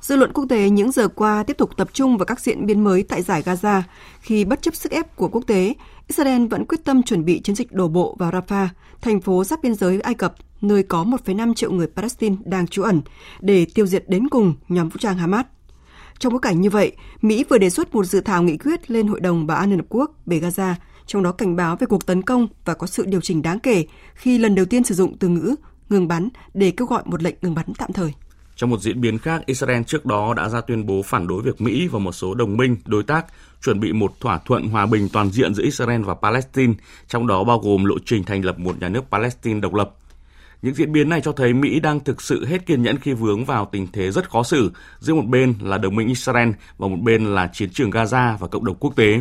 dư luận quốc tế những giờ qua tiếp tục tập trung vào các diễn biến mới tại giải Gaza khi bất chấp sức ép của quốc tế, Israel vẫn quyết tâm chuẩn bị chiến dịch đổ bộ vào Rafah, thành phố giáp biên giới Ai Cập, nơi có 1,5 triệu người Palestine đang trú ẩn, để tiêu diệt đến cùng nhóm vũ trang Hamas. Trong bối cảnh như vậy, Mỹ vừa đề xuất một dự thảo nghị quyết lên Hội đồng Bảo an Liên Hợp Quốc về Gaza, trong đó cảnh báo về cuộc tấn công và có sự điều chỉnh đáng kể khi lần đầu tiên sử dụng từ ngữ ngừng bắn để kêu gọi một lệnh ngừng bắn tạm thời. Trong một diễn biến khác, Israel trước đó đã ra tuyên bố phản đối việc Mỹ và một số đồng minh, đối tác chuẩn bị một thỏa thuận hòa bình toàn diện giữa Israel và Palestine, trong đó bao gồm lộ trình thành lập một nhà nước Palestine độc lập. Những diễn biến này cho thấy Mỹ đang thực sự hết kiên nhẫn khi vướng vào tình thế rất khó xử, giữa một bên là đồng minh Israel và một bên là chiến trường Gaza và cộng đồng quốc tế.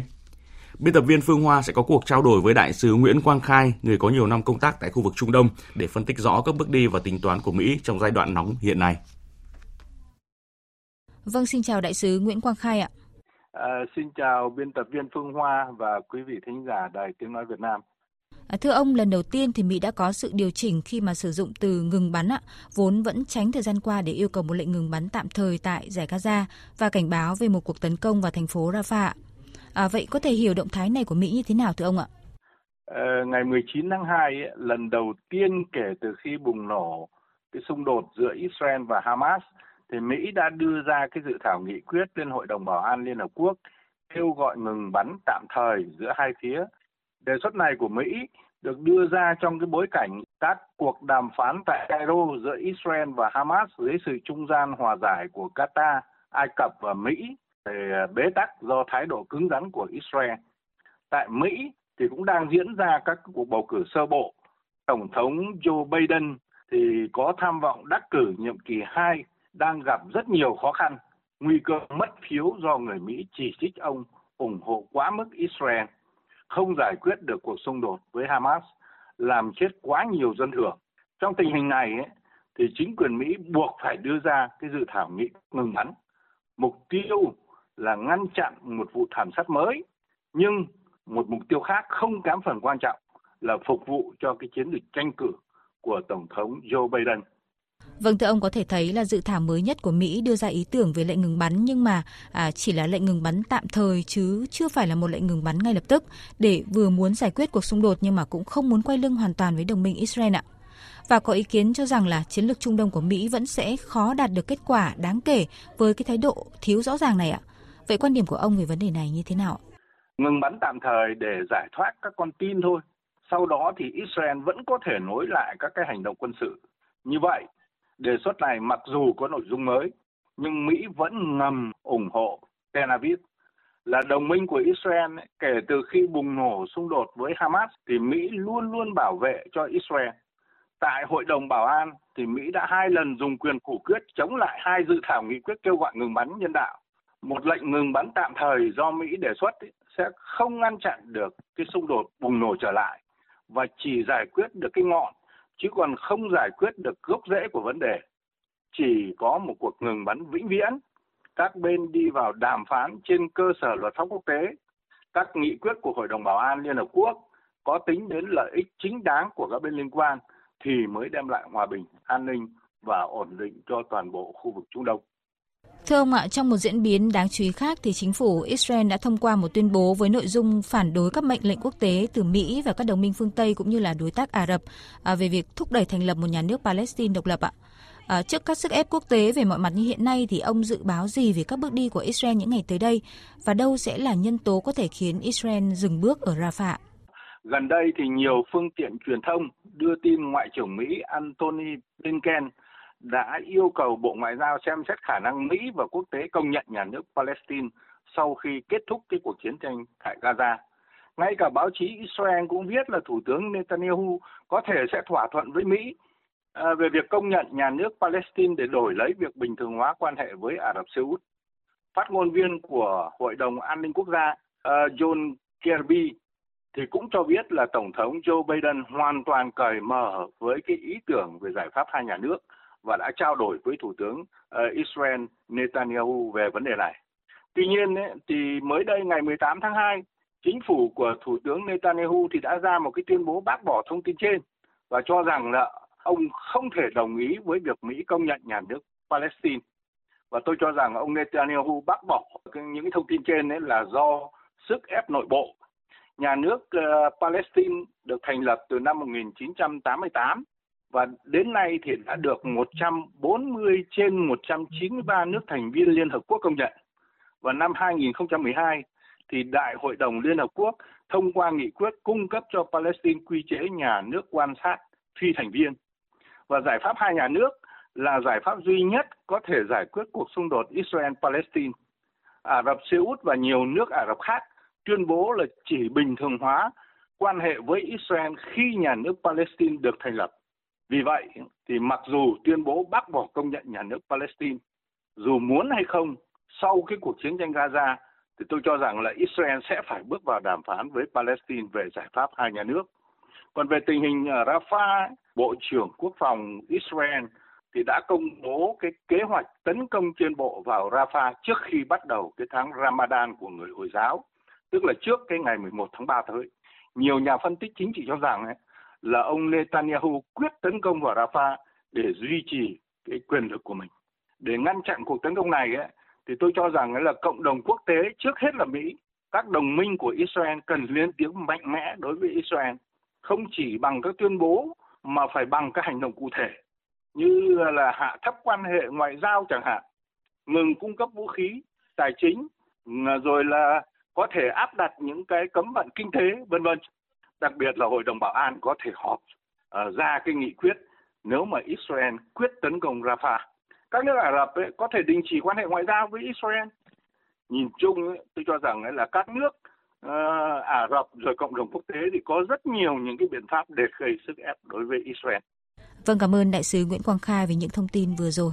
Biên tập viên Phương Hoa sẽ có cuộc trao đổi với đại sứ Nguyễn Quang Khai, người có nhiều năm công tác tại khu vực Trung Đông, để phân tích rõ các bước đi và tính toán của Mỹ trong giai đoạn nóng hiện nay. Vâng, xin chào đại sứ Nguyễn Quang Khai ạ. À, xin chào biên tập viên Phương Hoa và quý vị thính giả Đài Tiếng Nói Việt Nam. À, thưa ông, lần đầu tiên thì Mỹ đã có sự điều chỉnh khi mà sử dụng từ ngừng bắn ạ, vốn vẫn tránh thời gian qua để yêu cầu một lệnh ngừng bắn tạm thời tại giải Gaza và cảnh báo về một cuộc tấn công vào thành phố Rafah. À, vậy có thể hiểu động thái này của Mỹ như thế nào thưa ông ạ? À, ngày 19 tháng 2, lần đầu tiên kể từ khi bùng nổ cái xung đột giữa Israel và Hamas thì Mỹ đã đưa ra cái dự thảo nghị quyết lên Hội đồng Bảo an Liên Hợp Quốc kêu gọi ngừng bắn tạm thời giữa hai phía. Đề xuất này của Mỹ được đưa ra trong cái bối cảnh các cuộc đàm phán tại Cairo giữa Israel và Hamas dưới sự trung gian hòa giải của Qatar, Ai Cập và Mỹ thì bế tắc do thái độ cứng rắn của Israel. Tại Mỹ thì cũng đang diễn ra các cuộc bầu cử sơ bộ. Tổng thống Joe Biden thì có tham vọng đắc cử nhiệm kỳ 2 đang gặp rất nhiều khó khăn, nguy cơ mất phiếu do người Mỹ chỉ trích ông ủng hộ quá mức Israel, không giải quyết được cuộc xung đột với Hamas, làm chết quá nhiều dân thường. Trong tình hình này ấy, thì chính quyền Mỹ buộc phải đưa ra cái dự thảo nghị ngừng bắn. Mục tiêu là ngăn chặn một vụ thảm sát mới, nhưng một mục tiêu khác không kém phần quan trọng là phục vụ cho cái chiến dịch tranh cử của Tổng thống Joe Biden. Vâng thưa ông có thể thấy là dự thảo mới nhất của Mỹ đưa ra ý tưởng về lệnh ngừng bắn nhưng mà à, chỉ là lệnh ngừng bắn tạm thời chứ chưa phải là một lệnh ngừng bắn ngay lập tức để vừa muốn giải quyết cuộc xung đột nhưng mà cũng không muốn quay lưng hoàn toàn với đồng minh Israel ạ. Và có ý kiến cho rằng là chiến lược Trung Đông của Mỹ vẫn sẽ khó đạt được kết quả đáng kể với cái thái độ thiếu rõ ràng này ạ. Vậy quan điểm của ông về vấn đề này như thế nào? Ngừng bắn tạm thời để giải thoát các con tin thôi. Sau đó thì Israel vẫn có thể nối lại các cái hành động quân sự. Như vậy Đề xuất này mặc dù có nội dung mới, nhưng Mỹ vẫn ngầm ủng hộ Tel Aviv là đồng minh của Israel kể từ khi bùng nổ xung đột với Hamas thì Mỹ luôn luôn bảo vệ cho Israel. Tại Hội đồng Bảo an thì Mỹ đã hai lần dùng quyền phủ quyết chống lại hai dự thảo nghị quyết kêu gọi ngừng bắn nhân đạo. Một lệnh ngừng bắn tạm thời do Mỹ đề xuất sẽ không ngăn chặn được cái xung đột bùng nổ trở lại và chỉ giải quyết được cái ngọn chứ còn không giải quyết được gốc rễ của vấn đề. Chỉ có một cuộc ngừng bắn vĩnh viễn, các bên đi vào đàm phán trên cơ sở luật pháp quốc tế, các nghị quyết của Hội đồng Bảo an Liên Hợp Quốc có tính đến lợi ích chính đáng của các bên liên quan thì mới đem lại hòa bình, an ninh và ổn định cho toàn bộ khu vực Trung Đông. Thưa ông ạ, trong một diễn biến đáng chú ý khác thì chính phủ Israel đã thông qua một tuyên bố với nội dung phản đối các mệnh lệnh quốc tế từ Mỹ và các đồng minh phương Tây cũng như là đối tác Ả Rập à, về việc thúc đẩy thành lập một nhà nước Palestine độc lập ạ. À, trước các sức ép quốc tế về mọi mặt như hiện nay thì ông dự báo gì về các bước đi của Israel những ngày tới đây và đâu sẽ là nhân tố có thể khiến Israel dừng bước ở Rafah? Gần đây thì nhiều phương tiện truyền thông đưa tin Ngoại trưởng Mỹ Antony Blinken đã yêu cầu Bộ Ngoại giao xem xét khả năng Mỹ và quốc tế công nhận nhà nước Palestine sau khi kết thúc cái cuộc chiến tranh tại Gaza. Ngay cả báo chí Israel cũng viết là Thủ tướng Netanyahu có thể sẽ thỏa thuận với Mỹ à, về việc công nhận nhà nước Palestine để đổi lấy việc bình thường hóa quan hệ với Ả Rập Xê Út. Phát ngôn viên của Hội đồng An ninh Quốc gia à, John Kirby thì cũng cho biết là Tổng thống Joe Biden hoàn toàn cởi mở với cái ý tưởng về giải pháp hai nhà nước và đã trao đổi với Thủ tướng ờ, Israel Netanyahu về vấn đề này. Tuy nhiên ấy, thì mới đây ngày 18 tháng 2, chính phủ của Thủ tướng Netanyahu thì đã ra một cái tuyên bố bác bỏ thông tin trên và cho rằng là ông không thể đồng ý với việc Mỹ công nhận nhà nước Palestine. Và tôi cho rằng ông Netanyahu bác bỏ những cái thông tin trên ấy là do sức ép nội bộ. Nhà nước uh, Palestine được thành lập từ năm 1988 và đến nay thì đã được 140 trên 193 nước thành viên Liên Hợp Quốc công nhận. Và năm 2012 thì Đại hội đồng Liên Hợp Quốc thông qua nghị quyết cung cấp cho Palestine quy chế nhà nước quan sát, phi thành viên. Và giải pháp hai nhà nước là giải pháp duy nhất có thể giải quyết cuộc xung đột Israel-Palestine. Ả Rập Xê Út và nhiều nước Ả Rập khác tuyên bố là chỉ bình thường hóa quan hệ với Israel khi nhà nước Palestine được thành lập. Vì vậy thì mặc dù tuyên bố bác bỏ công nhận nhà nước Palestine, dù muốn hay không, sau cái cuộc chiến tranh Gaza thì tôi cho rằng là Israel sẽ phải bước vào đàm phán với Palestine về giải pháp hai nhà nước. Còn về tình hình ở Rafah, Bộ trưởng Quốc phòng Israel thì đã công bố cái kế hoạch tấn công trên bộ vào Rafah trước khi bắt đầu cái tháng Ramadan của người Hồi giáo, tức là trước cái ngày 11 tháng 3 tới. Nhiều nhà phân tích chính trị cho rằng ấy, là ông Netanyahu quyết tấn công vào Rafah để duy trì cái quyền lực của mình. Để ngăn chặn cuộc tấn công này ấy, thì tôi cho rằng là cộng đồng quốc tế trước hết là Mỹ, các đồng minh của Israel cần lên tiếng mạnh mẽ đối với Israel, không chỉ bằng các tuyên bố mà phải bằng các hành động cụ thể như là hạ thấp quan hệ ngoại giao chẳng hạn, ngừng cung cấp vũ khí, tài chính, rồi là có thể áp đặt những cái cấm vận kinh tế, vân vân. Đặc biệt là Hội đồng Bảo an có thể họp uh, ra cái nghị quyết nếu mà Israel quyết tấn công Rafah các nước Ả Rập ấy, có thể đình chỉ quan hệ ngoại giao với Israel. Nhìn chung ấy, tôi cho rằng ấy là các nước uh, Ả Rập rồi cộng đồng quốc tế thì có rất nhiều những cái biện pháp để gây sức ép đối với Israel. Vâng cảm ơn đại sứ Nguyễn Quang Khai về những thông tin vừa rồi.